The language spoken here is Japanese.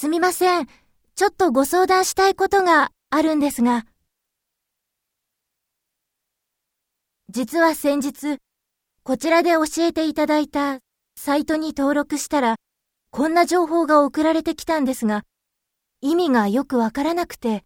すみません。ちょっとご相談したいことがあるんですが。実は先日、こちらで教えていただいたサイトに登録したら、こんな情報が送られてきたんですが、意味がよくわからなくて。